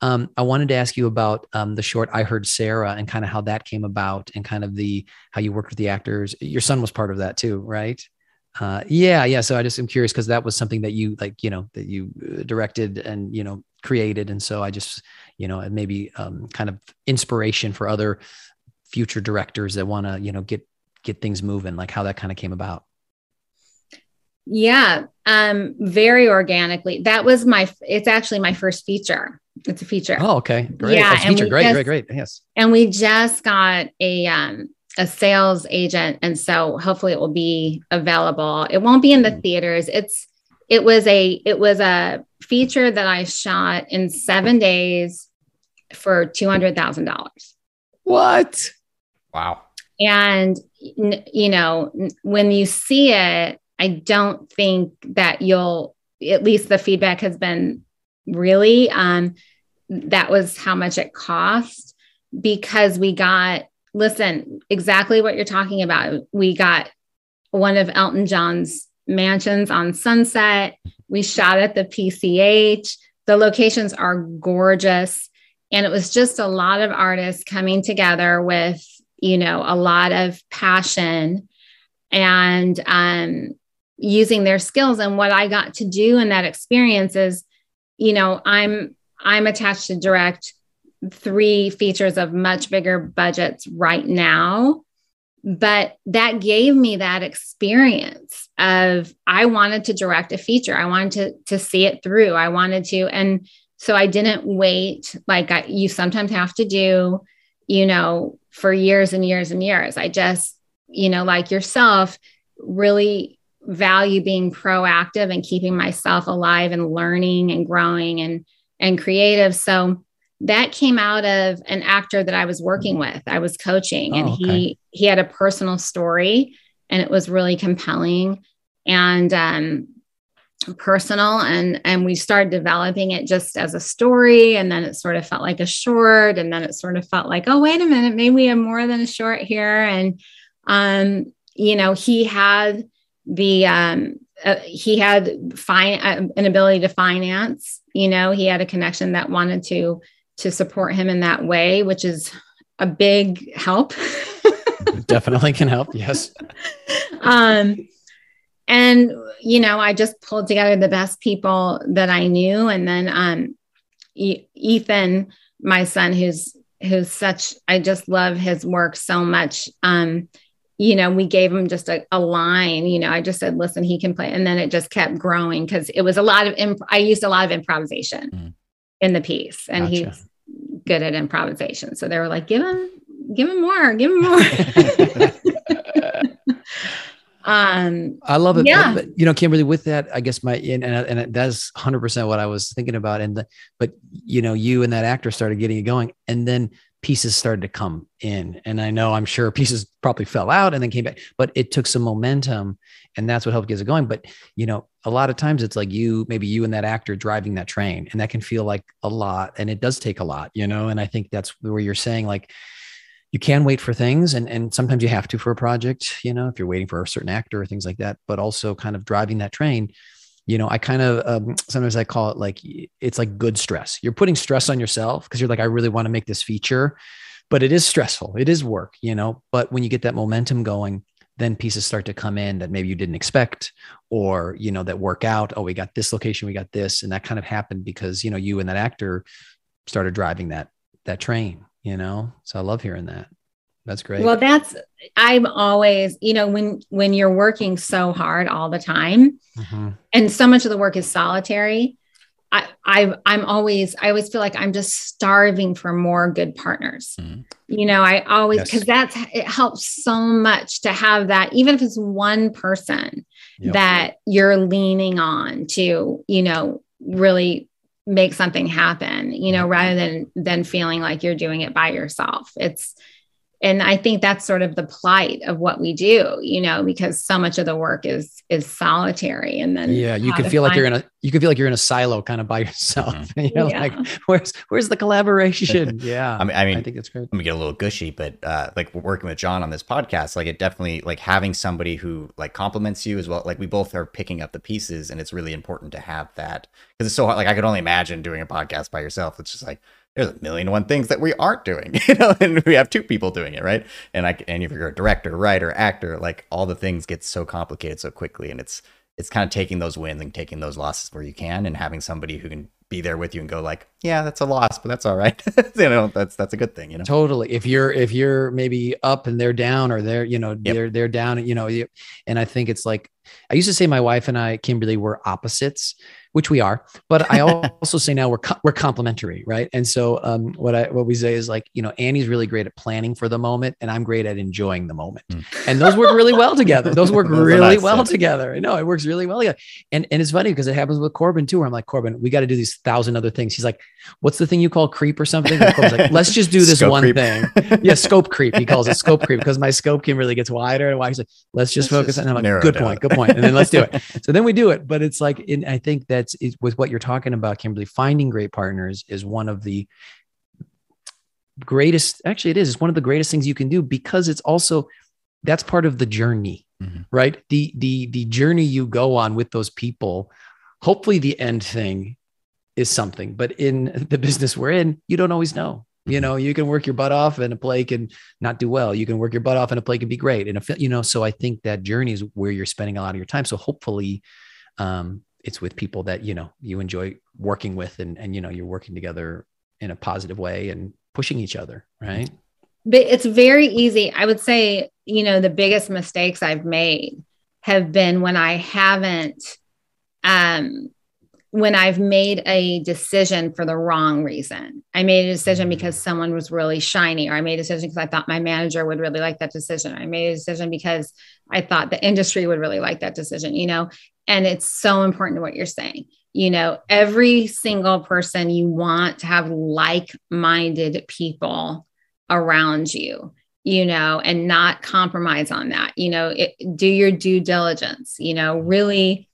Um, I wanted to ask you about um, the short I Heard Sarah and kind of how that came about and kind of the how you worked with the actors. Your son was part of that too, right? Uh, yeah, yeah. So I just am curious because that was something that you like, you know, that you uh, directed and you know created, and so I just, you know, maybe um, kind of inspiration for other future directors that want to, you know, get get things moving, like how that kind of came about. Yeah, um, very organically. That was my. It's actually my first feature. It's a feature. Oh, okay, great. Yeah, oh, feature. Great, just, great, great. Yes. And we just got a um a sales agent, and so hopefully it will be available. It won't be in the mm. theaters. It's it was a it was a feature that I shot in seven days for two hundred thousand dollars. What? Wow. And you know when you see it I don't think that you'll, at least the feedback has been really, um, that was how much it cost because we got, listen, exactly what you're talking about. We got one of Elton John's mansions on Sunset. We shot at the PCH. The locations are gorgeous. And it was just a lot of artists coming together with, you know, a lot of passion and um, using their skills and what i got to do in that experience is you know i'm i'm attached to direct three features of much bigger budgets right now but that gave me that experience of i wanted to direct a feature. I wanted to to see it through. I wanted to and so i didn't wait like I, you sometimes have to do you know for years and years and years. I just you know like yourself really value being proactive and keeping myself alive and learning and growing and and creative so that came out of an actor that I was working with. I was coaching and oh, okay. he he had a personal story and it was really compelling and um, personal and and we started developing it just as a story and then it sort of felt like a short and then it sort of felt like oh wait a minute maybe we have more than a short here and um you know he had the um, uh, he had fine uh, an ability to finance you know he had a connection that wanted to to support him in that way which is a big help. (laughs) Definitely can help yes. Um and you know i just pulled together the best people that i knew. And then um e- ethan my son who's who's such i just love his work so much. Um you know, we gave him just a, a, line, you know, I just said, listen, he can play. And then it just kept growing because it was a lot of, imp- I used a lot of improvisation mm. in the piece and gotcha. he's good at improvisation. So they were like, give him, give him more, give him more. (laughs) um, I love it. Yeah. But, you know, Kymberly, with that, I guess my, and, and, and that's hundred percent what I was thinking about. And the, but you know, you and that actor started getting it going and then pieces started to come in. And I know I'm sure pieces probably fell out and then came back, but it took some momentum and that's what helped get it going. But you know, a lot of times it's like you, maybe you and that actor driving that train, and that can feel like a lot. And it does take a lot, you know. And I think that's where you're saying like you can wait for things and, and sometimes you have to for a project, you know, if you're waiting for a certain actor or things like that, but also kind of driving that train you know, I kind of um, sometimes I call it like it's like good stress. You're putting stress on yourself because you're like, I really want to make this feature, but it is stressful. It is work, you know. But when you get that momentum going, then pieces start to come in that maybe you didn't expect, or you know, that work out. Oh, we got this location, we got this, and that kind of happened because you know you and that actor started driving that that train. You know, so I love hearing that. That's great. Well, that's I'm always, you know, when when you're working so hard all the time, mm-hmm. and so much of the work is solitary. I, I I'm always I always feel like I'm just starving for more good partners. Mm-hmm. You know, I always because yes. that's it helps so much to have that, even if it's one person yep. that you're leaning on to, you know, really make something happen. You know, rather than than feeling like you're doing it by yourself. It's and i think that's sort of the plight of what we do you know because so much of the work is is solitary and then yeah you can feel like you're in a you can feel like you're in a silo kind of by yourself mm-hmm. (laughs) you know yeah. like where's where's the collaboration (laughs) yeah I mean, I mean i think it's great let me get a little gushy but uh like working with john on this podcast like it definitely like having somebody who like compliments you as well like we both are picking up the pieces and it's really important to have that because it's so hard like i could only imagine doing a podcast by yourself it's just like there's a million one things that we aren't doing, (laughs) you know, and we have two people doing it, right? And I and if you're a director, writer, actor, like all the things get so complicated so quickly, and it's it's kind of taking those wins and taking those losses where you can, and having somebody who can be there with you and go like, yeah, that's a loss, but that's all right. (laughs) you know, that's that's a good thing, you know. Totally. If you're if you're maybe up and they're down, or they're you know yep. they're they're down, you know, and I think it's like I used to say my wife and I, Kymberly, were opposites which we are. But I (laughs) also say now we're co- we're complementary, right? And so um, what I what we say is like you know Annie's really great at planning for the moment, and I'm great at enjoying the moment, mm. and those work really well together. Those work (laughs) really nice well sense. together. I know it works really well together. And and it's funny because it happens with Corbin too. Where I'm like Corbin, we got to do these thousand other things. He's like, what's the thing you call creep or something? like, let's just do this scope one creep. thing. (laughs) Yeah, scope creep. He calls it scope creep because my scope can really gets wider. And why he's like, let's just let's focus. Just and I'm like, good point, good point. And then let's do it. (laughs) So then we do it. But it's like, in, I think that's with what you're talking about, Kymberly, finding great partners is one of the greatest, actually, it is, it's one of the greatest things you can do because it's also, that's part of the journey, mm-hmm. right? The, the, the journey you go on with those people, hopefully the end thing is something, but in the business we're in, you don't always know. You know, you can work your butt off and a play can not do well. You can work your butt off and a play can be great. And a, you know, so I think that journey is where you're spending a lot of your time. So hopefully, um, it's with people that you know you enjoy working with and and you know you're working together in a positive way and pushing each other right but it's very easy i would say you know the biggest mistakes i've made have been when i haven't um when I've made a decision for the wrong reason. I made a decision mm. because someone was really shiny, or I made a decision because I thought my manager would really like that decision. I made a decision because I thought the industry would really like that decision, you know? And it's so important to what you're saying. You know, every single person you want to have like minded people around you you know, and not compromise on that. You know, it, do your due diligence, you know, really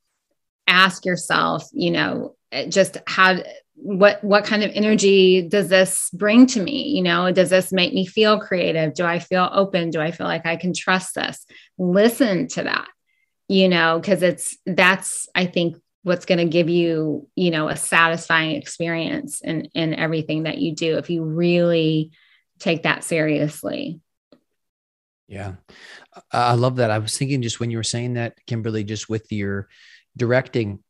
ask yourself, you know, eh, just how what what kind of energy does this bring to me? You know does this make me feel creative? Do i feel open? Do i feel like i can trust this? Listen to that you know because it's that's i think what's going to give you you know a satisfying experience in in everything that you do if you really take that seriously. Yeah. I love that. I was thinking just when you were saying that kymberly just with your directing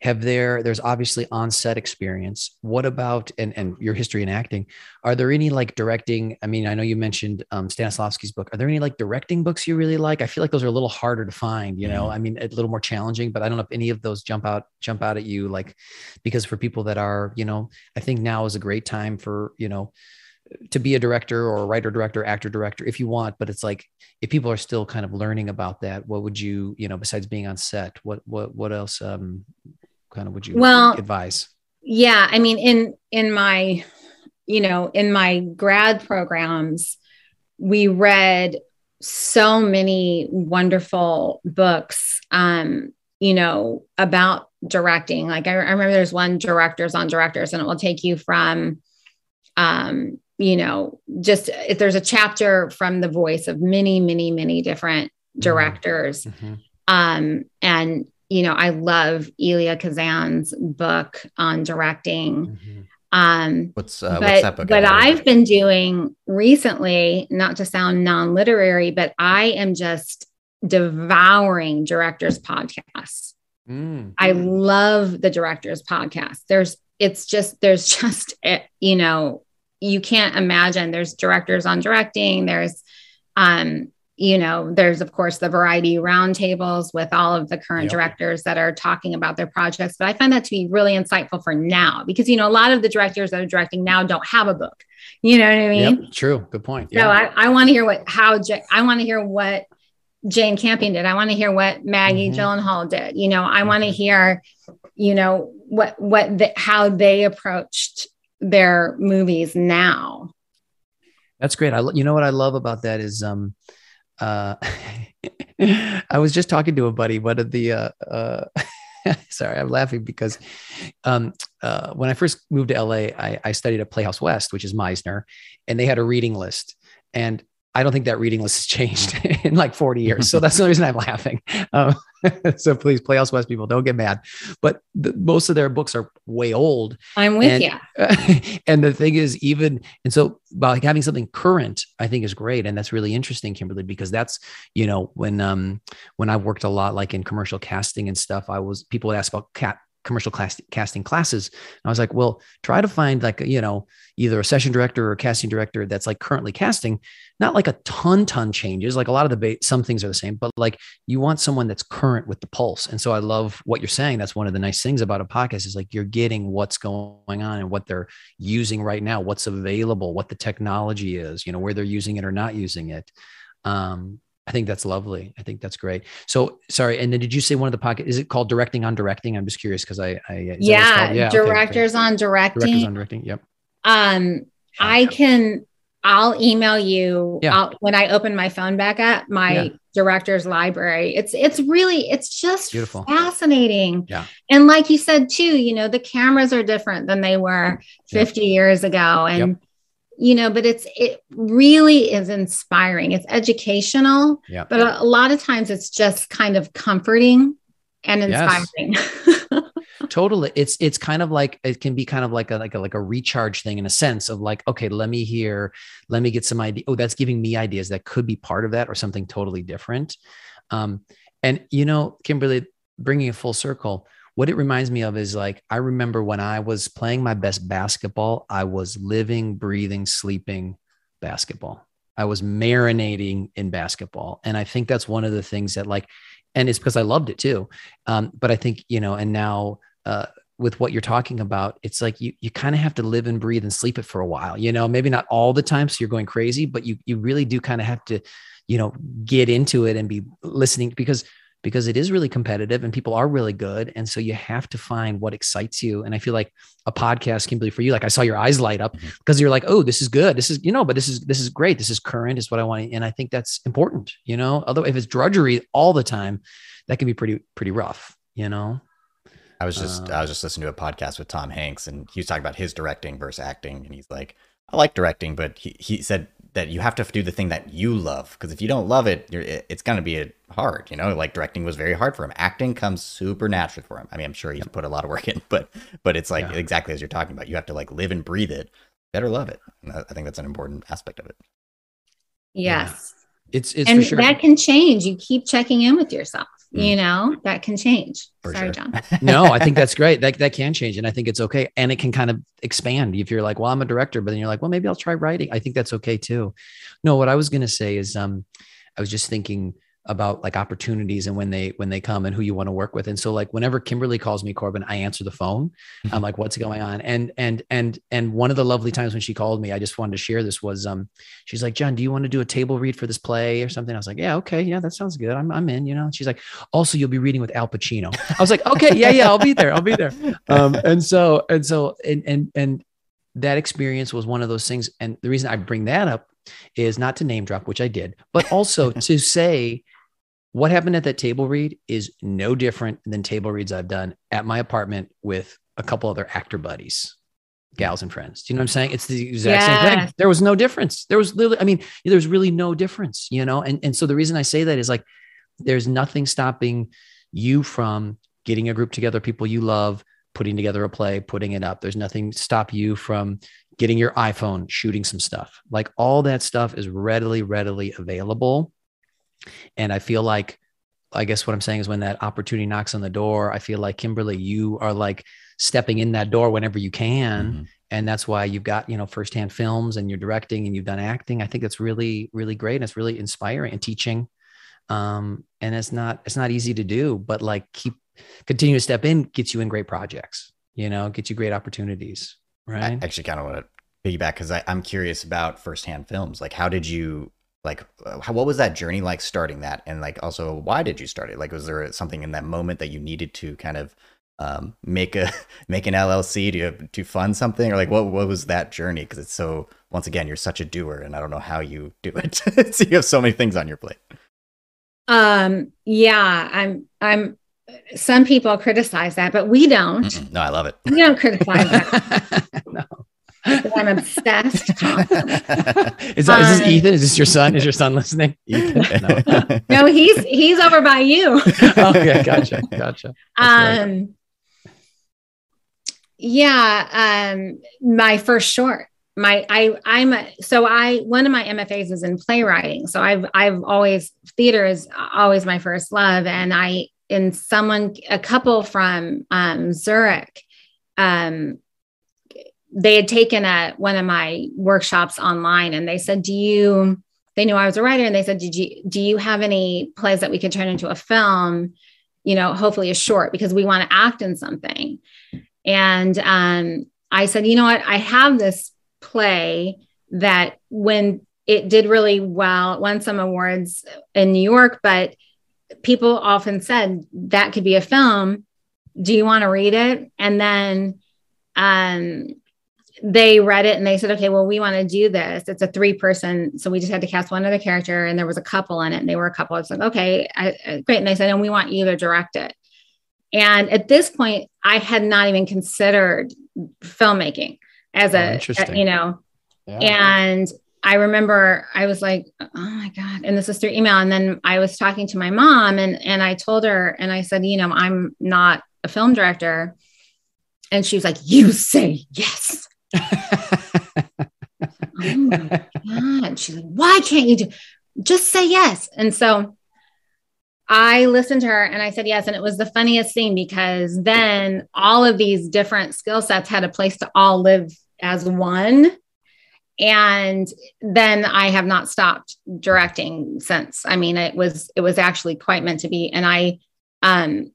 have there there's obviously on-set experience. What about and and your history in acting are there any like directing i mean i know you mentioned um, stanislavski's book. Are there any like directing books you really like? I feel like those are a little harder to find you know? Mm-hmm. i mean a little more challenging but i don't know if any of those jump out jump out at you like because for people that are you know i think now is a great time for you know to be a director or a writer director actor director if you want but it's like if people are still kind of learning about that what would you you know besides being on set what what what else um kind of would you well advise? yeah i mean in in my you know in my grad programs we read so many wonderful books um you know about directing. Like I, I remember there's one directors on directors and it will take you from um you know, just if there's a chapter from the voice of many, many, many different mm-hmm. directors. Mm-hmm. Um, and, you know, I love Elia Kazan's book on directing. Mm-hmm. Um, what's, uh, but, what's that book? But I've been doing recently, not to sound non literary, but I am just devouring directors' podcasts. Mm. I love the directors' podcast. There's, it's just, there's (laughs) just, eh, you know, you can't imagine there's directors on directing there's um you know there's of course the variety roundtables with all of the current yep. directors that are talking about their projects but i find that to be really insightful for now because you know a lot of the directors that are directing now don't have a book you know what i mean yep, true good point yeah. so i, I want to hear what how i want to hear what jane campion did i want to hear what maggie mm-hmm. gyllenhaal did you know i want to mm-hmm. hear you know what what the, how they approached their movies now. That's great. I you know what I love about that is um uh (laughs) I was just talking to a buddy, one of the uh uh (laughs) sorry, I'm laughing because um, uh, when I first moved to LA, I, I, studied at Playhouse West, which is Meisner, and they had a reading list. And I don't think that reading list has changed (laughs) in like 40 years. So that's the reason I'm laughing. Um, (laughs) so please, Playhouse West people, don't get mad. But the, most of their books are way old. I'm with and, you. (laughs) and the thing is, even and so, by having something current, I think is great, and that's really interesting, Kymberly, because that's you know when um when I worked a lot like in commercial casting and stuff, I was people would ask about cat commercial class, casting classes. And I was like, well, try to find like, you know, either a session director or casting director that's like currently casting, not like a ton, ton changes. Like a lot of the ba- some things are the same, but like you want someone that's current with the pulse. And so I love what you're saying. That's one of the nice things about a podcast is like you're getting what's going on and what they're using right now, what's available, what the technology is, you know, where they're using it or not using it. Um, I think that's lovely. I think that's great. So sorry. And then did you say one of the pocket? Is it called directing on directing? I'm just curious because I, I yeah, yeah, directors okay, on directing. Directors on directing. Yep. Um, I can. I'll email you yeah. I'll, when I open my phone back up my yeah. director's library. It's it's really it's just beautiful, fascinating. Yeah. And like you said too, you know the cameras are different than they were 50 years ago, and yep you know but it's it really is inspiring it's educational yeah. but a, a, lot of times it's just kind of comforting and inspiring yes. (laughs) totally it's it's kind of like it can be kind of like a like a like a recharge thing in a sense of like okay let me hear let me get some idea oh that's giving me ideas that could be part of that or something totally different um and you know kymberly bringing a full circle what it reminds me of is like I remember when I was playing my best basketball, I was living, breathing, sleeping basketball. I was marinating in basketball. And I think that's one of the things that like, and it's because I loved it too. Um, but I think, you know, and now uh, with what you're talking about, it's like you you kind of have to live and breathe and sleep it for a while, you know, maybe not all the time. So you're going crazy, but you you really do kind of have to, you know, get into it and be listening because because it is really competitive and people are really good. And so you have to find what excites you. And I feel like a podcast can be for you. Like I saw your eyes light up mm-hmm. because you're like, oh, this is good. This is, you know, but this is this is great. This is current, is what I want. And I think that's important, you know. Although if it's drudgery all the time, that can be pretty, pretty rough, you know. I was just uh, I was just listening to a podcast with Tom Hanks and he was talking about his directing versus acting. And he's like, I like directing, but he, he said that you have to do the thing that you love because if you don't love it, it's going to be hard. You know, like directing was very hard for him. Acting comes super natural for him. I mean, I'm sure he's put a lot of work in, but but it's like yeah. exactly as you're talking about. You have to like live and breathe it. Better love it. I think that's an important aspect of it. Yes. Yeah. It's it's and sure. that can change. You keep checking in with yourself. Mm. You know that can change. For Sorry, sure. John. (laughs) no, I think that's (laughs) great. That that can change, and I think it's okay, and it can kind of expand. If you're like, well, I'm a director, but then you're like, well, maybe I'll try writing. I think that's okay too. No, what I was gonna say is, um, I was just thinking about like opportunities and when they when they come and who you want to work with. And so like whenever kymberly calls me corbin i answer the phone. I'm mm-hmm. like what's going on? And and and and one of the lovely times when she called me i just wanted to share this was um she's like john do you want to do a table read for this play or something? I was like yeah okay yeah that sounds good. I'm, I'm in you know? She's like also you'll be reading with al pacino. I was like okay yeah yeah i'll be there i'll be there. Um and so and so and and and that experience was one of those things. And the reason i bring that up is not to name drop which i did but also (laughs) to say what happened at that table read is no different than table reads I've done at my apartment with a couple other actor buddies, gals and friends. Do you know what I'm saying? It's the exact yes. same thing. There was no difference. There was literally, I mean, there's really no difference, you know? And, and so the reason I say that is like, there's nothing stopping you from getting a group together, people you love, putting together a play, putting it up. There's nothing stop you from getting your iPhone, shooting some stuff. Like all that stuff is readily, readily available. And I feel like, I guess what I'm saying is when that opportunity knocks on the door, I feel like Kymberly, you are like stepping in that door whenever you can. Mm-hmm. And that's why you've got, you know, firsthand films and you're directing and you've done acting. I think that's really, really great. And it's really inspiring and teaching. Um, and it's not, it's not easy to do, but like keep continue to step in gets you in great projects, you know, gets you great opportunities. Right. I actually kind of want to piggyback because I'm curious about firsthand films. Like, how did you like uh, how, what was that journey like starting that and like also why did you start it like was there something in that moment that you needed to kind of um, make a (laughs) make an LLC to to fund something, or like what what was that journey? Because it's so once again, you're such a doer, and I don't know how you do it. (laughs) so you have so many things on your plate. Um. Yeah. I'm. I'm. Some people criticize that, but we don't. Mm-mm. No, I love it. We don't criticize that. (laughs) no. I'm obsessed. (laughs) is, that, is this um, Ethan? Is this your son? Is your son listening? Ethan? (laughs) No, (laughs) no he's he's over by you. okay, gotcha, gotcha. That's um, right. yeah, um, my first short. My I I'm a, so I one of my MFAs is in playwriting. So I've I've always theater is always my first love, and I in someone a couple from um, Zurich um, they had taken a one of my workshops online and they said do you they knew i was a writer and they said did you do you have any plays that we could turn into a film you know hopefully a short because we want to act in something? And um, i said you know what? I have this play that when it did really well won some awards in new york but people often said that could be a film. Do you want to read it? And then um, they read it and they said, okay, well, we want to do this. It's a three person. So we just had to cast one other character and there was a couple in it and they were a couple. It's like, okay, I, I, great. And they said, and we want you to direct it. And at this point, I had not even considered filmmaking as oh, a, a, you know, yeah. and I remember I was like, oh my God. And this is through email. And then I was talking to my mom and, and I told her, and I said, you know, I'm not a film director. And she was like, you say yes oh my God. She's like, why can't you do just say yes? And so I listened to her and I said yes. And it was the funniest thing because then all of these different skill sets had a place to all live as one. And then I have not stopped directing since. I mean, it was it was actually quite meant to be. And I um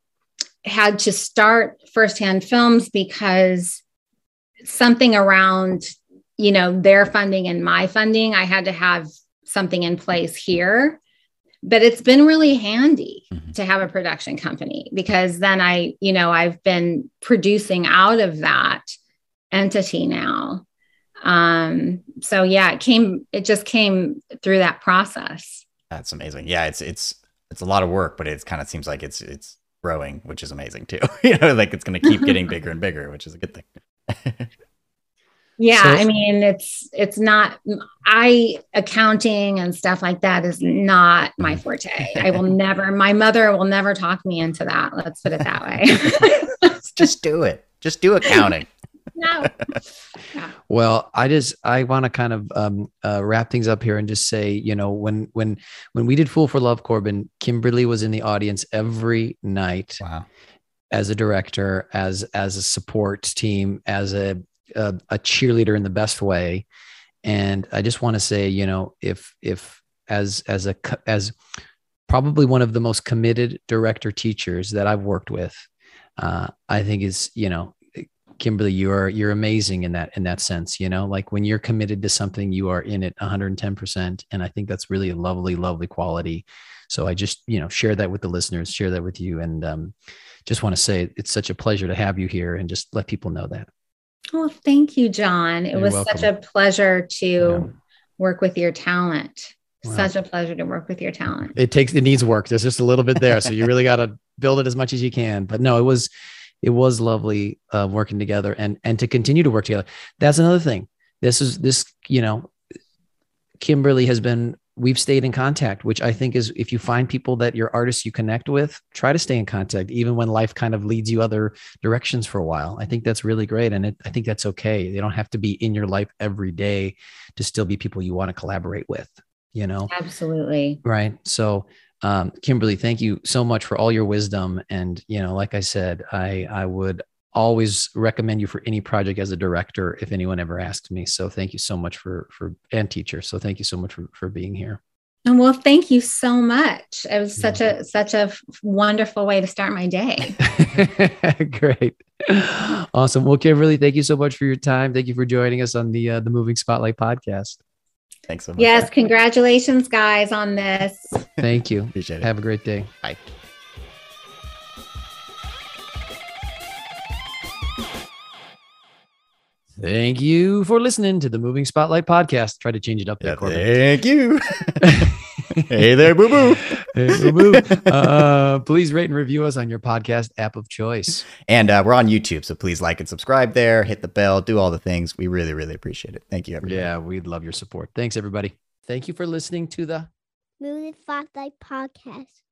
had to start firsthand films because something around you know their funding and my funding i had to have something in place here. But it's been really handy mm-hmm. to have a production company because then i you know i've been producing out of that entity now. Um so yeah it came it just came through that process. That's amazing. Yeah it's it's it's a lot of work but it kind of seems like it's it's growing which is amazing too. (laughs) You know like it's going to keep getting (laughs) bigger and bigger which is a good thing yeah, so, I mean it's it's not I accounting and stuff like that is not my forte. I will (laughs) never my mother will never talk me into that. Let's put it that way. (laughs) Just do it. Just do accounting. (laughs) no. Yeah. Well, I just I want to kind of um, uh, wrap things up here and just say, you know, when when when we did Fool for Love, Corbin, Kymberly was in the audience every night. Wow as a director, as as a support team, as a a, a cheerleader in the best way. And I just want to say, you know, if if as as a as probably one of the most committed director teachers that I've worked with, uh, I think is you know Kymberly, you are you're amazing in that in that sense. You know, like when you're committed to something, you are in it 110 percent, and I think that's really a lovely, lovely quality. So I just you know share that with the listeners, share that with you, and um, just want to say it's such a pleasure to have you here and just let people know that. Oh, thank you, John. It You're was welcome. such a pleasure to yeah. work with your talent. Wow. Such a pleasure to work with your talent. It takes it needs work. There's just a little bit there, so you really got to (laughs) build it as much as you can. But no, it was it was lovely uh, working together and and to continue to work together. That's another thing. This is this you know, Kymberly has been we've stayed in contact, which I think is if you find people that your artists you connect with, try to stay in contact, even when life kind of leads you other directions for a while. I think that's really great. And it, I think that's okay. They don't have to be in your life every day to still be people you want to collaborate with, you know? Absolutely. Right. So, um, Kymberly, thank you so much for all your wisdom. And, you know, like I said, I, I would always recommend you for any project as a director if anyone ever asks me. So thank you so much for for and teacher so thank you so much for, for being here. And well thank you so much. It was such a such a wonderful way to start my day. (laughs) Great. Awesome. Well kymberly thank you so much for your time. Thank you for joining us on the uh, the moving spotlight podcast. Thanks so much yes congratulations guys on this. Thank you. Appreciate it. have a great day. Bye Thank you for listening to the Moving Spotlight podcast. Try to change it up there, yeah, Corbin. Thank you. (laughs) hey there, boo boo. Hey, boo boo. Uh, please rate and review us on your podcast app of choice. And uh, we're on YouTube, so please like and subscribe there. Hit the bell. Do all the things. We really, really appreciate it. Thank you, everybody. Yeah, we'd love your support. Thanks, everybody. Thank you for listening to the Moving Spotlight podcast.